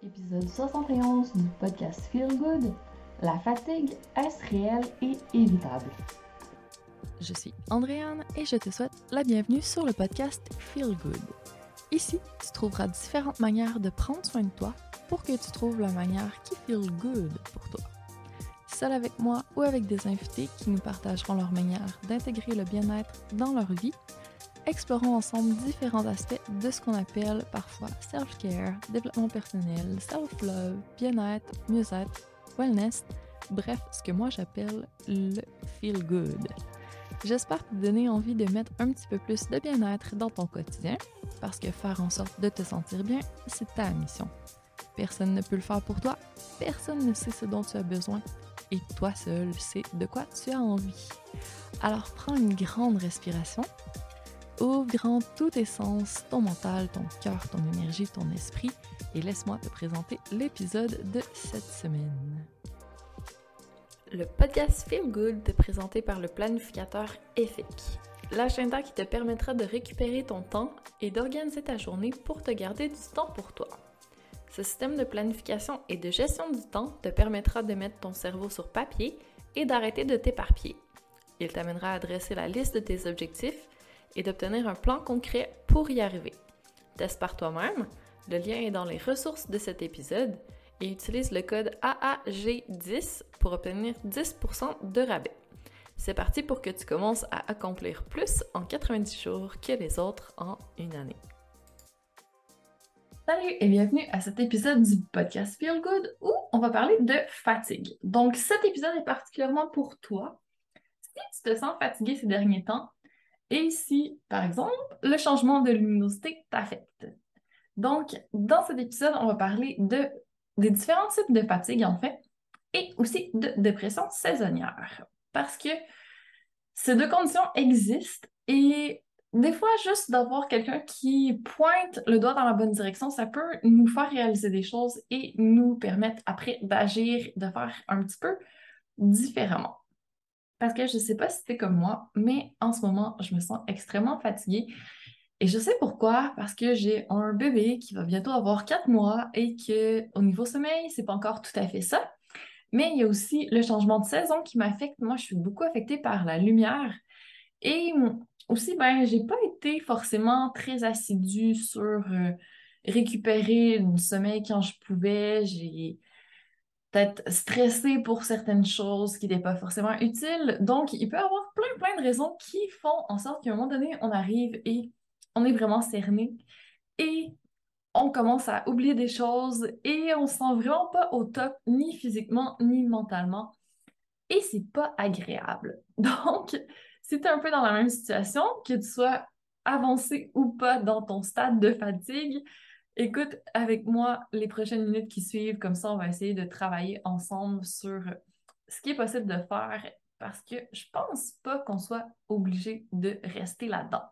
Épisode 71 du podcast Feel Good. La fatigue, est-ce réelle et évitable? Je suis Andréane et je te souhaite la bienvenue sur le podcast Feel Good. Ici, tu trouveras différentes manières de prendre soin de toi pour que tu trouves la manière qui feel good pour toi. Seul avec moi ou avec des invités qui nous partageront leur manière d'intégrer le bien-être dans leur vie explorons ensemble différents aspects de ce qu'on appelle parfois self-care, développement personnel, self-love, bien-être, mieux-être, wellness, bref, ce que moi j'appelle le feel good. J'espère te donner envie de mettre un petit peu plus de bien-être dans ton quotidien, parce que faire en sorte de te sentir bien, c'est ta mission. Personne ne peut le faire pour toi, personne ne sait ce dont tu as besoin, et toi seul sais de quoi tu as envie. Alors prends une grande respiration Ouvre grand tout tes sens, ton mental, ton cœur, ton énergie, ton esprit, et laisse-moi te présenter l'épisode de cette semaine. Le podcast Feel Good présenté par le planificateur EFIC, l'agenda qui te permettra de récupérer ton temps et d'organiser ta journée pour te garder du temps pour toi. Ce système de planification et de gestion du temps te permettra de mettre ton cerveau sur papier et d'arrêter de t'éparpiller. Il t'amènera à dresser la liste de tes objectifs et d'obtenir un plan concret pour y arriver. Teste par toi-même, le lien est dans les ressources de cet épisode et utilise le code AAG10 pour obtenir 10% de rabais. C'est parti pour que tu commences à accomplir plus en 90 jours que les autres en une année. Salut et bienvenue à cet épisode du podcast Feel Good où on va parler de fatigue. Donc cet épisode est particulièrement pour toi. Si tu te sens fatigué ces derniers temps, et si, par exemple, le changement de luminosité t'affecte? Donc, dans cet épisode, on va parler de, des différents types de fatigue, en fait, et aussi de dépression saisonnière. Parce que ces deux conditions existent et des fois, juste d'avoir quelqu'un qui pointe le doigt dans la bonne direction, ça peut nous faire réaliser des choses et nous permettre après d'agir, de faire un petit peu différemment. Parce que je ne sais pas si c'était comme moi, mais en ce moment, je me sens extrêmement fatiguée. Et je sais pourquoi, parce que j'ai un bébé qui va bientôt avoir quatre mois et que au niveau sommeil, c'est pas encore tout à fait ça. Mais il y a aussi le changement de saison qui m'affecte. Moi, je suis beaucoup affectée par la lumière. Et aussi, ben, j'ai pas été forcément très assidue sur euh, récupérer du sommeil quand je pouvais. J'ai peut-être stressé pour certaines choses qui n'étaient pas forcément utiles. Donc, il peut y avoir plein, plein de raisons qui font en sorte qu'à un moment donné, on arrive et on est vraiment cerné et on commence à oublier des choses et on se sent vraiment pas au top, ni physiquement, ni mentalement. Et c'est pas agréable. Donc, si tu es un peu dans la même situation, que tu sois avancé ou pas dans ton stade de fatigue, Écoute avec moi les prochaines minutes qui suivent, comme ça on va essayer de travailler ensemble sur ce qui est possible de faire parce que je pense pas qu'on soit obligé de rester là-dedans.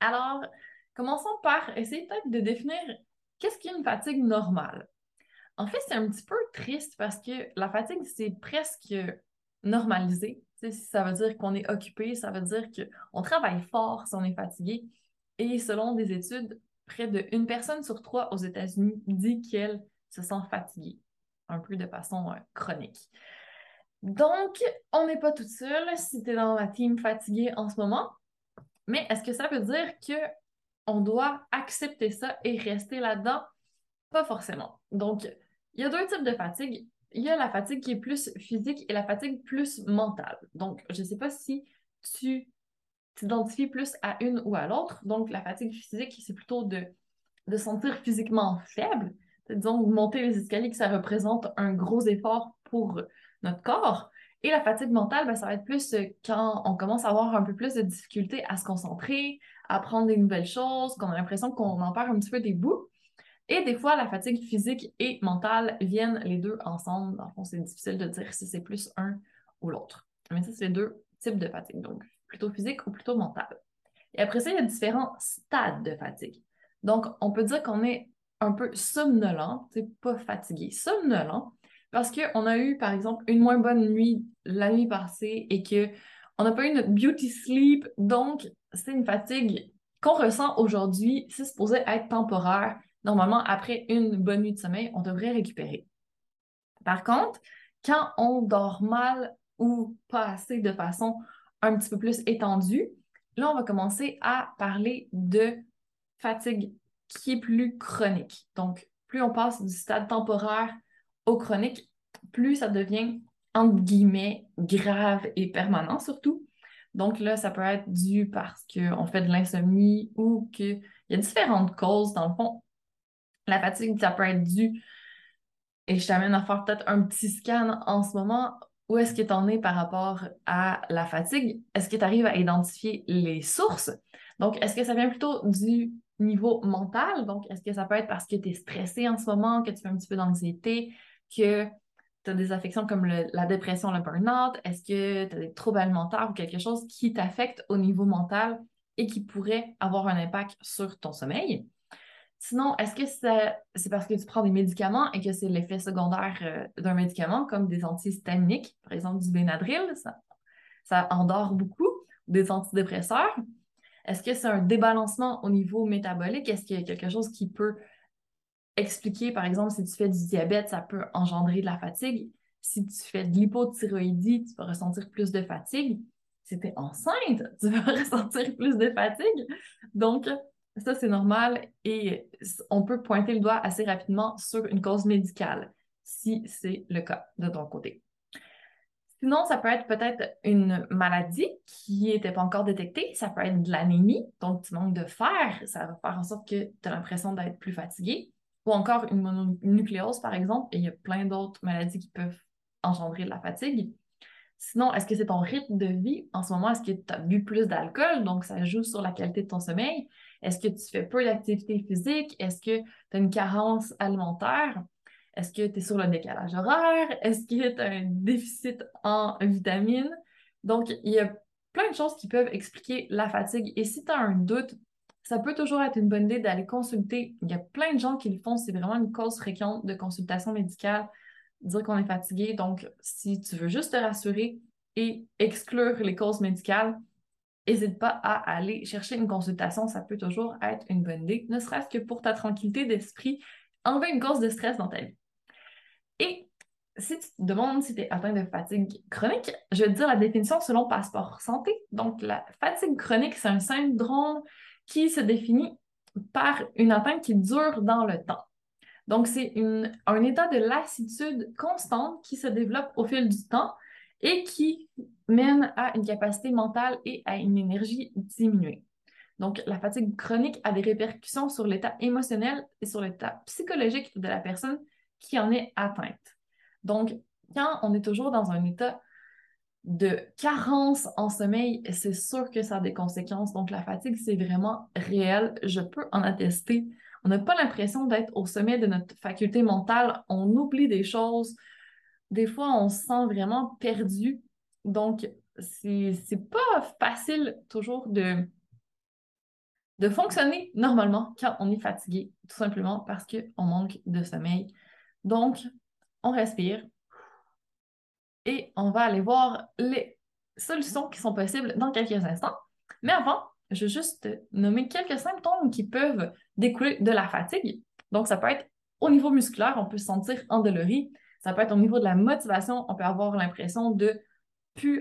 Alors, commençons par essayer peut-être de définir qu'est-ce qu'une fatigue normale? En fait, c'est un petit peu triste parce que la fatigue, c'est presque normalisé. ça veut dire qu'on est occupé, ça veut dire qu'on travaille fort si on est fatigué. Et selon des études, près d'une personne sur trois aux États-Unis dit qu'elle se sent fatiguée, un peu de façon euh, chronique. Donc, on n'est pas toute seule si tu es dans la team fatiguée en ce moment. Mais est-ce que ça veut dire qu'on doit accepter ça et rester là-dedans? Pas forcément. Donc, il y a deux types de fatigue. Il y a la fatigue qui est plus physique et la fatigue plus mentale. Donc, je ne sais pas si tu t'identifies plus à une ou à l'autre. Donc, la fatigue physique, c'est plutôt de, de sentir physiquement faible. Disons, monter les escaliers, ça représente un gros effort pour notre corps. Et la fatigue mentale, ben, ça va être plus euh, quand on commence à avoir un peu plus de difficultés à se concentrer, à apprendre des nouvelles choses, qu'on a l'impression qu'on en perd un petit peu des bouts. Et des fois, la fatigue physique et mentale viennent les deux ensemble. Dans le fond, c'est difficile de dire si c'est plus un ou l'autre. Mais ça, c'est deux types de fatigue. Donc, plutôt physique ou plutôt mental. Et après ça, il y a différents stades de fatigue. Donc, on peut dire qu'on est un peu somnolent, c'est pas fatigué, somnolent, parce qu'on a eu, par exemple, une moins bonne nuit la nuit passée et qu'on n'a pas eu notre beauty sleep. Donc, c'est une fatigue qu'on ressent aujourd'hui. C'est supposé être temporaire. normalement, après une bonne nuit de sommeil, on devrait récupérer. Par contre, quand on dort mal ou pas assez de façon un petit peu plus étendue, là, on va commencer à parler de fatigue qui est plus chronique. Donc, plus on passe du stade temporaire au chronique, plus ça devient, entre guillemets, grave et permanent surtout. Donc là, ça peut être dû parce qu'on fait de l'insomnie ou qu'il y a différentes causes. Dans le fond, la fatigue, ça peut être dû, et je t'amène à faire peut-être un petit scan en ce moment, où est-ce que tu en es par rapport à la fatigue? Est-ce que tu arrives à identifier les sources? Donc, est-ce que ça vient plutôt du niveau mental? Donc, est-ce que ça peut être parce que tu es stressé en ce moment, que tu fais un petit peu d'anxiété, que tu as des affections comme la dépression, le burn-out? Est-ce que tu as des troubles alimentaires ou quelque chose qui t'affecte au niveau mental et qui pourrait avoir un impact sur ton sommeil? Sinon, est-ce que c'est parce que tu prends des médicaments et que c'est l'effet secondaire euh, d'un médicament, comme des antihistaminiques, par exemple du Benadryl, ça, ça endort beaucoup, des antidépresseurs? Est-ce que c'est un débalancement au niveau métabolique? Est-ce qu'il y a quelque chose qui peut expliquer, par exemple, si tu fais du diabète, ça peut engendrer de la fatigue? Si tu fais de l'hypothyroïdie, tu vas ressentir plus de fatigue. Si tu es enceinte, tu vas ressentir plus de fatigue. Donc, ça, c'est normal et on peut pointer le doigt assez rapidement sur une cause médicale, si c'est le cas de ton côté. Sinon, ça peut être peut-être une maladie qui n'était pas encore détectée. Ça peut être de l'anémie, donc tu manques de fer. Ça va faire en sorte que tu as l'impression d'être plus fatigué. Ou encore une mononucléose, par exemple. Et il y a plein d'autres maladies qui peuvent engendrer de la fatigue. Sinon, est-ce que c'est ton rythme de vie? En ce moment? Est-ce que tu as bu plus d'alcool? Donc, ça joue sur la qualité de ton sommeil. Est-ce que tu fais peu d'activité physique? Est-ce que tu as une carence alimentaire? Est-ce que tu es sur le décalage horaire? Est-ce que tu as un déficit en vitamines? Donc, il y a plein de choses qui peuvent expliquer la fatigue. Et si tu as un doute, ça peut toujours être une bonne idée d'aller consulter. Il y a plein de gens qui le font. C'est vraiment une cause fréquente de consultation médicale dire qu'on est fatigué. Donc, si tu veux juste te rassurer et exclure les causes médicales, n'hésite pas à aller chercher une consultation. Ça peut toujours être une bonne idée, ne serait-ce que pour ta tranquillité d'esprit, enlever une cause de stress dans ta vie. Et si tu te demandes si tu es atteint de fatigue chronique, je vais te dire la définition selon Passeport Santé. Donc, la fatigue chronique, c'est un syndrome qui se définit par une atteinte qui dure dans le temps. Donc, c'est un état de lassitude constante qui se développe au fil du temps et qui mène à une capacité mentale et à une énergie diminuée. Donc, la fatigue chronique a des répercussions sur l'état émotionnel et sur l'état psychologique de la personne qui en est atteinte. Donc, quand on est toujours dans un état de carence en sommeil, c'est sûr que ça a des conséquences. Donc, la fatigue, c'est vraiment réel. Je peux en attester on n'a pas l'impression d'être au sommet de notre faculté mentale. On oublie des choses. Des fois, on se sent vraiment perdu. Donc, c'est pas facile toujours de, de fonctionner normalement quand on est fatigué, tout simplement parce qu'on manque de sommeil. Donc, on respire et on va aller voir les solutions qui sont possibles dans quelques instants. Mais avant, je vais juste nommer quelques symptômes qui peuvent découler de la fatigue. Donc, ça peut être au niveau musculaire, on peut se sentir endolori. Ça peut être au niveau de la motivation, on peut avoir l'impression de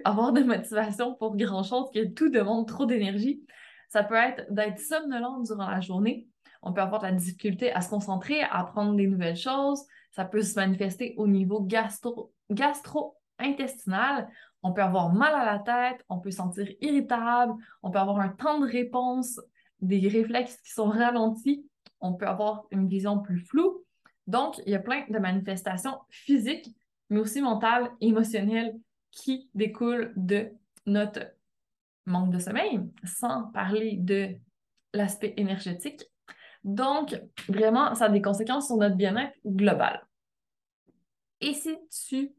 avoir de motivation pour grand-chose, que tout demande trop d'énergie. Ça peut être d'être somnolent durant la journée. On peut avoir de la difficulté à se concentrer, à apprendre des nouvelles choses. Ça peut se manifester au niveau gastro, gastro-intestinal. On peut avoir mal à la tête, on peut se sentir irritable, on peut avoir un temps de réponse, des réflexes qui sont ralentis, on peut avoir une vision plus floue. Donc, il y a plein de manifestations physiques, mais aussi mentales, émotionnelles qui découlent de notre manque de sommeil, sans parler de l'aspect énergétique. Donc, vraiment, ça a des conséquences sur notre bien-être global. Et si tu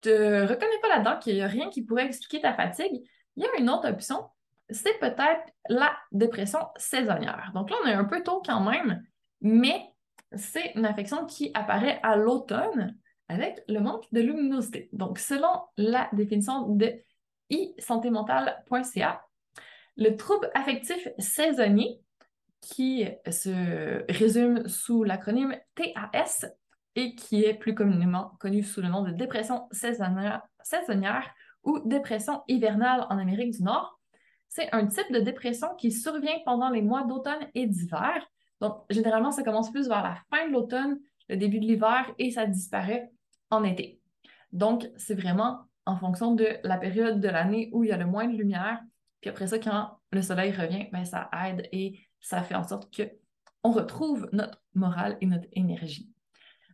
te reconnais pas là-dedans, qu'il n'y a rien qui pourrait expliquer ta fatigue, il y a une autre option, c'est peut-être la dépression saisonnière. Donc là, on est un peu tôt quand même, mais c'est une affection qui apparaît à l'automne avec le manque de luminosité. Donc, selon la définition de isantémentale.ca, le trouble affectif saisonnier qui se résume sous l'acronyme TAS et qui est plus communément connu sous le nom de dépression saisonnière, saisonnière ou dépression hivernale en Amérique du Nord. C'est un type de dépression qui survient pendant les mois d'automne et d'hiver. Donc, généralement, ça commence plus vers la fin de l'automne, le début de l'hiver et ça disparaît en été. Donc, c'est vraiment en fonction de la période de l'année où il y a le moins de lumière. Puis après ça, quand le soleil revient, ben, ça aide et ça fait en sorte qu'on retrouve notre morale et notre énergie.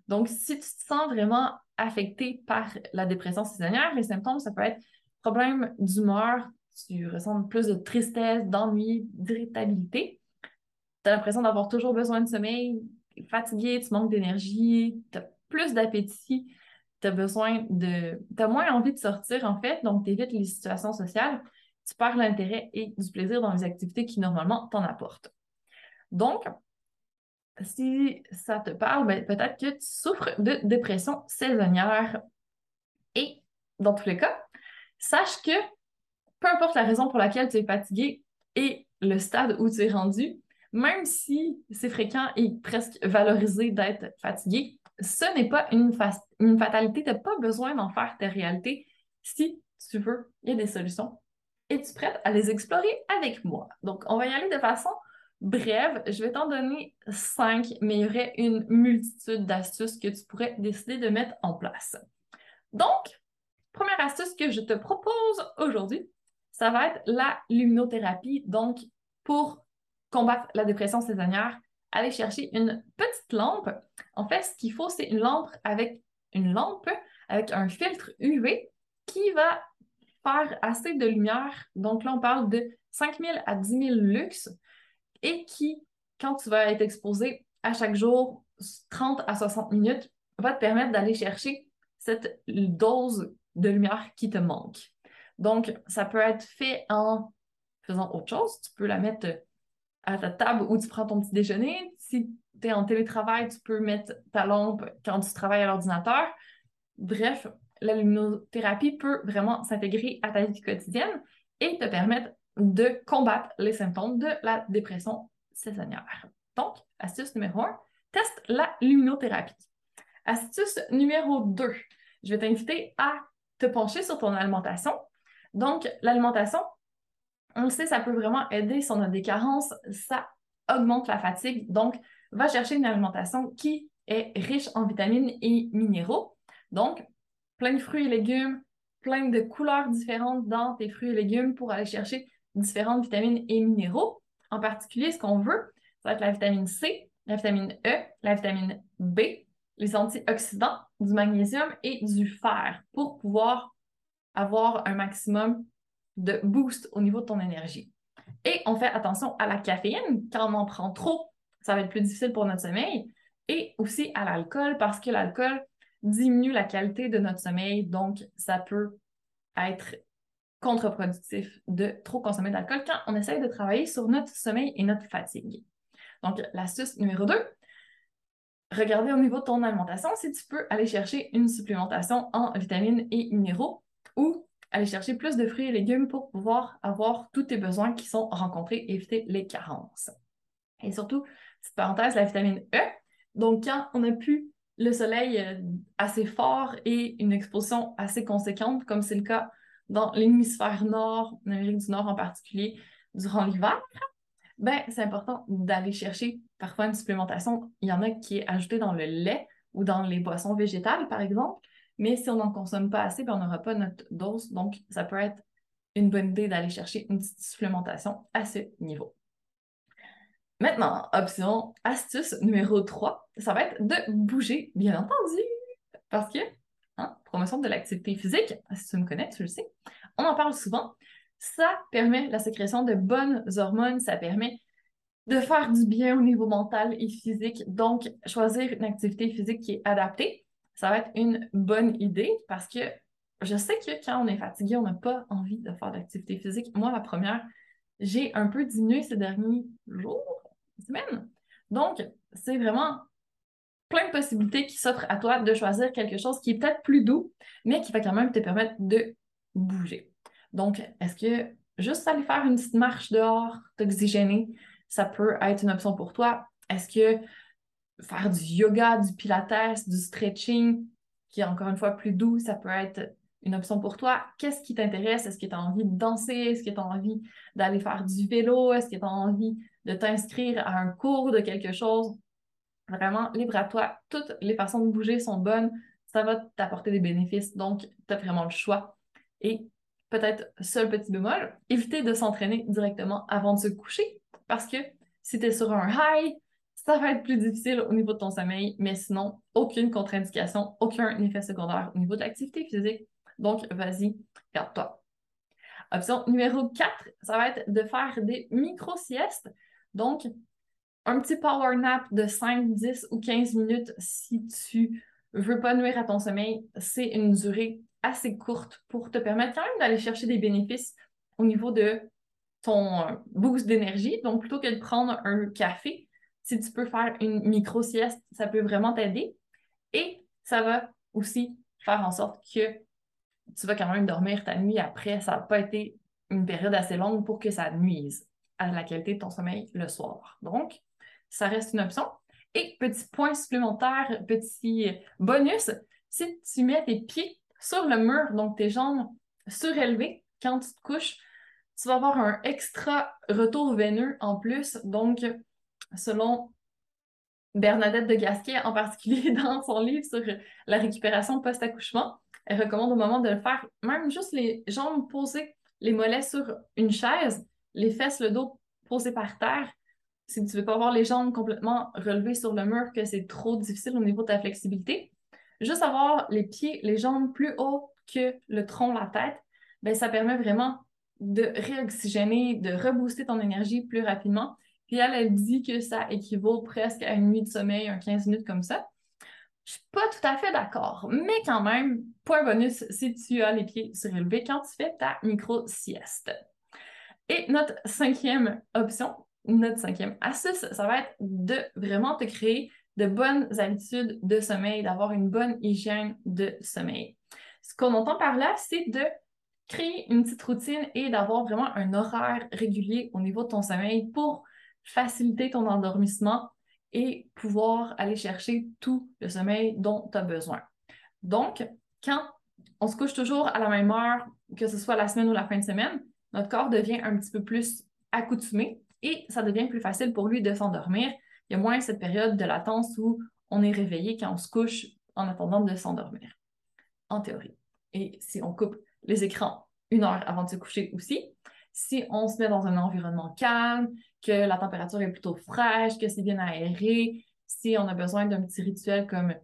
Donc, si tu te sens vraiment affecté par la dépression saisonnière, les symptômes, ça peut être problème d'humeur, tu ressens plus de tristesse, d'ennui, d'irritabilité. Tu as l'impression d'avoir toujours besoin de sommeil, fatigué, tu manques d'énergie, tu as plus d'appétit, tu as besoin de. Tu as moins envie de sortir, en fait, donc tu évites les situations sociales, tu perds l'intérêt et du plaisir dans les activités qui normalement t'en apportent. Donc, si ça te parle, ben, peut-être que tu souffres de dépression saisonnière. Et dans tous les cas, sache que peu importe la raison pour laquelle tu es fatigué et le stade où tu es rendu, même si c'est fréquent et presque valorisé d'être fatigué, ce n'est pas une, fatalité. Tu n'as pas besoin d'en faire ta réalité. Si tu veux, il y a des solutions. Es-tu prête à les explorer avec moi? Donc, on va y aller de façon brève. Je vais t'en donner cinq, mais il y aurait une multitude d'astuces que tu pourrais décider de mettre en place. Donc, première astuce que je te propose aujourd'hui, ça va être la luminothérapie. Donc, pour combattre la dépression saisonnière, aller chercher une petite lampe. En fait, ce qu'il faut, c'est une lampe avec une lampe avec un filtre UV qui va faire assez de lumière. Donc là, on parle de 5000 à 10 000 lux et qui, quand tu vas être exposé à chaque jour, 30 à 60 minutes, va te permettre d'aller chercher cette dose de lumière qui te manque. Donc, ça peut être fait en faisant autre chose. Tu peux la mettre à ta table où tu prends ton petit déjeuner. Si tu es en télétravail, tu peux mettre ta lampe quand tu travailles à l'ordinateur. Bref, la luminothérapie peut vraiment s'intégrer à ta vie quotidienne et te permettre de combattre les symptômes de la dépression saisonnière. Donc, astuce numéro un, teste la luminothérapie. Astuce numéro 2, je vais t'inviter à te pencher sur ton alimentation. Donc, l'alimentation, on le sait, ça peut vraiment aider si on a des carences, ça augmente la fatigue. Donc, va chercher une alimentation qui est riche en vitamines et minéraux. Donc, plein de fruits et légumes, plein de couleurs différentes dans tes fruits et légumes pour aller chercher différentes vitamines et minéraux. En particulier, ce qu'on veut, ça va être la vitamine C, la vitamine E, la vitamine B, les antioxydants, du magnésium et du fer pour pouvoir avoir un maximum de boost au niveau de ton énergie. Et on fait attention à la caféine. Quand on en prend trop, ça va être plus difficile pour notre sommeil. Et aussi à l'alcool parce que l'alcool diminue la qualité de notre sommeil. Donc, ça peut être contre-productif de trop consommer d'alcool quand on essaye de travailler sur notre sommeil et notre fatigue. Donc, l'astuce numéro 2, regardez au niveau de ton alimentation si tu peux aller chercher une supplémentation en vitamines et minéraux ou aller chercher plus de fruits et légumes pour pouvoir avoir tous tes besoins qui sont rencontrés et éviter les carences. Et surtout, petite parenthèse, la vitamine E. Donc, quand on a pu le soleil euh, assez fort et une exposition assez conséquente, comme c'est le cas dans l'hémisphère nord, en Amérique du Nord en particulier, durant l'hiver, ben, c'est important d'aller chercher parfois une supplémentation. Il y en a qui est ajoutée dans le lait ou dans les boissons végétales, par exemple. Mais si on n'en consomme pas assez, ben, on n'aura pas notre dose. Donc, ça peut être une bonne idée d'aller chercher une petite supplémentation à ce niveau. Maintenant, option astuce numéro 3, ça va être de bouger, bien entendu, parce que Hein, promotion de l'activité physique, si tu me connais, tu le sais. On en parle souvent. Ça permet la sécrétion de bonnes hormones, ça permet de faire du bien au niveau mental et physique. Donc, choisir une activité physique qui est adaptée, ça va être une bonne idée parce que je sais que quand on est fatigué, on n'a pas envie de faire d'activité physique. Moi, la première, j'ai un peu diminué ces derniers jours, semaines. Donc, c'est vraiment plein de possibilités qui s'offrent à toi de choisir quelque chose qui est peut-être plus doux, mais qui va quand même te permettre de bouger. Donc, est-ce que juste aller faire une petite marche dehors, t'oxygéner, ça peut être une option pour toi? Est-ce que faire du yoga, du pilates, du stretching, qui est encore une fois plus doux, ça peut être une option pour toi. Qu'est-ce qui t'intéresse? Est-ce que tu as envie de danser? Est-ce que tu as envie d'aller faire du vélo? Est-ce que tu as envie de t'inscrire à un cours de quelque chose? Vraiment, libre à toi. Toutes les façons de bouger sont bonnes. Ça va t'apporter des bénéfices. Donc, tu as vraiment le choix. Et peut-être, seul petit bémol, éviter de s'entraîner directement avant de se coucher. Parce que si tu es sur un high, ça va être plus difficile au niveau de ton sommeil, mais sinon, aucune contre-indication, aucun effet secondaire au niveau de l'activité physique. Donc, vas-y, garde-toi. Option numéro 4, ça va être de faire des micro-siestes. Donc, un petit power nap de 5, 10 ou 15 minutes si tu veux pas nuire à ton sommeil, c'est une durée assez courte pour te permettre quand même d'aller chercher des bénéfices au niveau de ton boost d'énergie. Donc, plutôt que de prendre un café, si tu peux faire une micro-sieste, ça peut vraiment t'aider. Et ça va aussi faire en sorte que tu vas quand même dormir ta nuit après. Ça n'a pas été une période assez longue pour que ça nuise à la qualité de ton sommeil le soir. Donc, ça reste une option. Et petit point supplémentaire, petit bonus, si tu mets tes pieds sur le mur, donc tes jambes surélevées quand tu te couches, tu vas avoir un extra retour veineux en plus. Donc, selon Bernadette de Gasquet, en particulier dans son livre sur la récupération post-accouchement, elle recommande au moment de le faire, même juste les jambes posées, les mollets sur une chaise, les fesses, le dos posé par terre. Si tu ne veux pas avoir les jambes complètement relevées sur le mur, que c'est trop difficile au niveau de ta flexibilité, juste avoir les pieds, les jambes plus haut que le tronc, la tête, ben, ça permet vraiment de réoxygéner, de rebooster ton énergie plus rapidement. Elle, elle dit que ça équivaut presque à une nuit de sommeil, un 15 minutes comme ça. Je suis pas tout à fait d'accord, mais quand même, point bonus si tu as les pieds surélevés quand tu fais ta micro-sieste. Et notre cinquième option, notre cinquième astuce, ça va être de vraiment te créer de bonnes habitudes de sommeil, d'avoir une bonne hygiène de sommeil. Ce qu'on entend par là, c'est de créer une petite routine et d'avoir vraiment un horaire régulier au niveau de ton sommeil pour faciliter ton endormissement et pouvoir aller chercher tout le sommeil dont tu as besoin. Donc, quand on se couche toujours à la même heure, que ce soit la semaine ou la fin de semaine, notre corps devient un petit peu plus accoutumé et ça devient plus facile pour lui de s'endormir. Il y a moins cette période de latence où on est réveillé quand on se couche en attendant de s'endormir, en théorie. Et si on coupe les écrans une heure avant de se coucher aussi, si on se met dans un environnement calme, que la température est plutôt fraîche, que c'est bien aéré, si on a besoin d'un petit rituel comme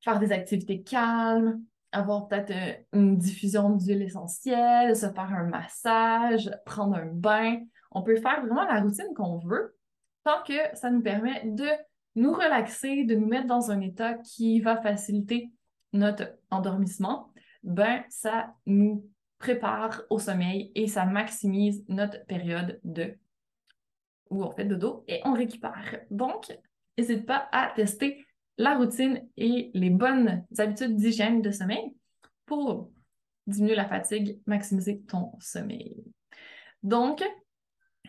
faire des activités calmes, avoir peut-être euh, une diffusion d'huile essentielle, se faire un massage, prendre un bain. On peut faire vraiment la routine qu'on veut tant que ça nous permet de nous relaxer, de nous mettre dans un état qui va faciliter notre endormissement. Ben, ça nous prépare au sommeil et ça maximise notre période de où on fait dodo et on récupère. Donc, n'hésite pas à tester la routine et les bonnes habitudes d'hygiène de sommeil pour diminuer la fatigue, maximiser ton sommeil. Donc,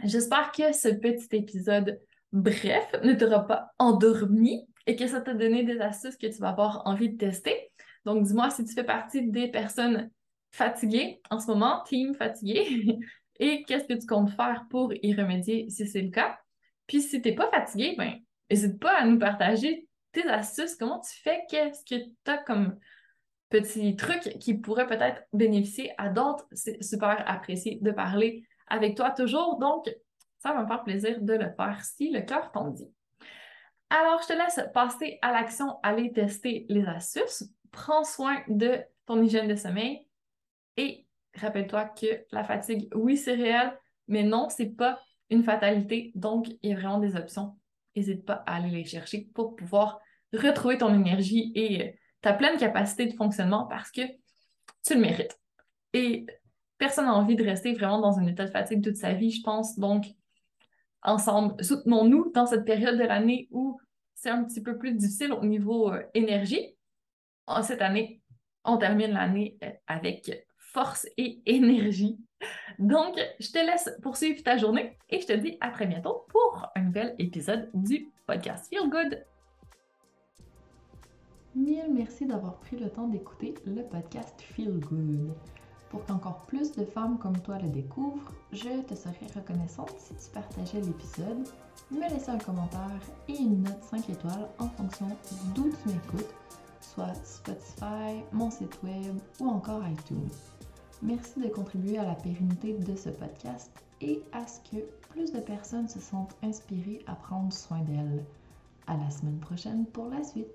j'espère que ce petit épisode bref ne t'aura pas endormi et que ça t'a donné des astuces que tu vas avoir envie de tester. Donc, dis-moi si tu fais partie des personnes fatiguées en ce moment, team fatigué, et qu'est-ce que tu comptes faire pour y remédier si c'est le cas? Puis si tu n'es pas fatigué, ben, n'hésite pas à nous partager tes astuces, comment tu fais, qu'est-ce que tu as comme petits trucs qui pourraient peut-être bénéficier à d'autres? C'est super apprécié de parler avec toi toujours. Donc, ça va me faire plaisir de le faire si le cœur t'en dit. Alors, je te laisse passer à l'action, aller tester les astuces. Prends soin de ton hygiène de sommeil et rappelle-toi que la fatigue, oui, c'est réel, mais non, c'est pas une fatalité. Donc, il y a vraiment des options n'hésite pas à aller les chercher pour pouvoir retrouver ton énergie et euh, ta pleine capacité de fonctionnement parce que tu le mérites. Et personne n'a envie de rester vraiment dans un état de fatigue toute sa vie, je pense. Donc, ensemble, soutenons-nous dans cette période de l'année où c'est un petit peu plus difficile au niveau euh, énergie. Cette année, on termine l'année euh, avec force et énergie. Donc, je te laisse poursuivre ta journée et je te dis à très bientôt pour un nouvel épisode du podcast Feel Good. Mille merci d'avoir pris le temps d'écouter le podcast Feel Good. Pour qu'encore plus de femmes comme toi le découvrent, je te serais reconnaissante si tu partageais l'épisode, me laissais un commentaire et une note 5 étoiles en fonction d'où tu m'écoutes, soit Spotify, mon site web ou encore iTunes. Merci de contribuer à la pérennité de ce podcast et à ce que plus de personnes se sentent inspirées à prendre soin d'elles. À la semaine prochaine pour la suite.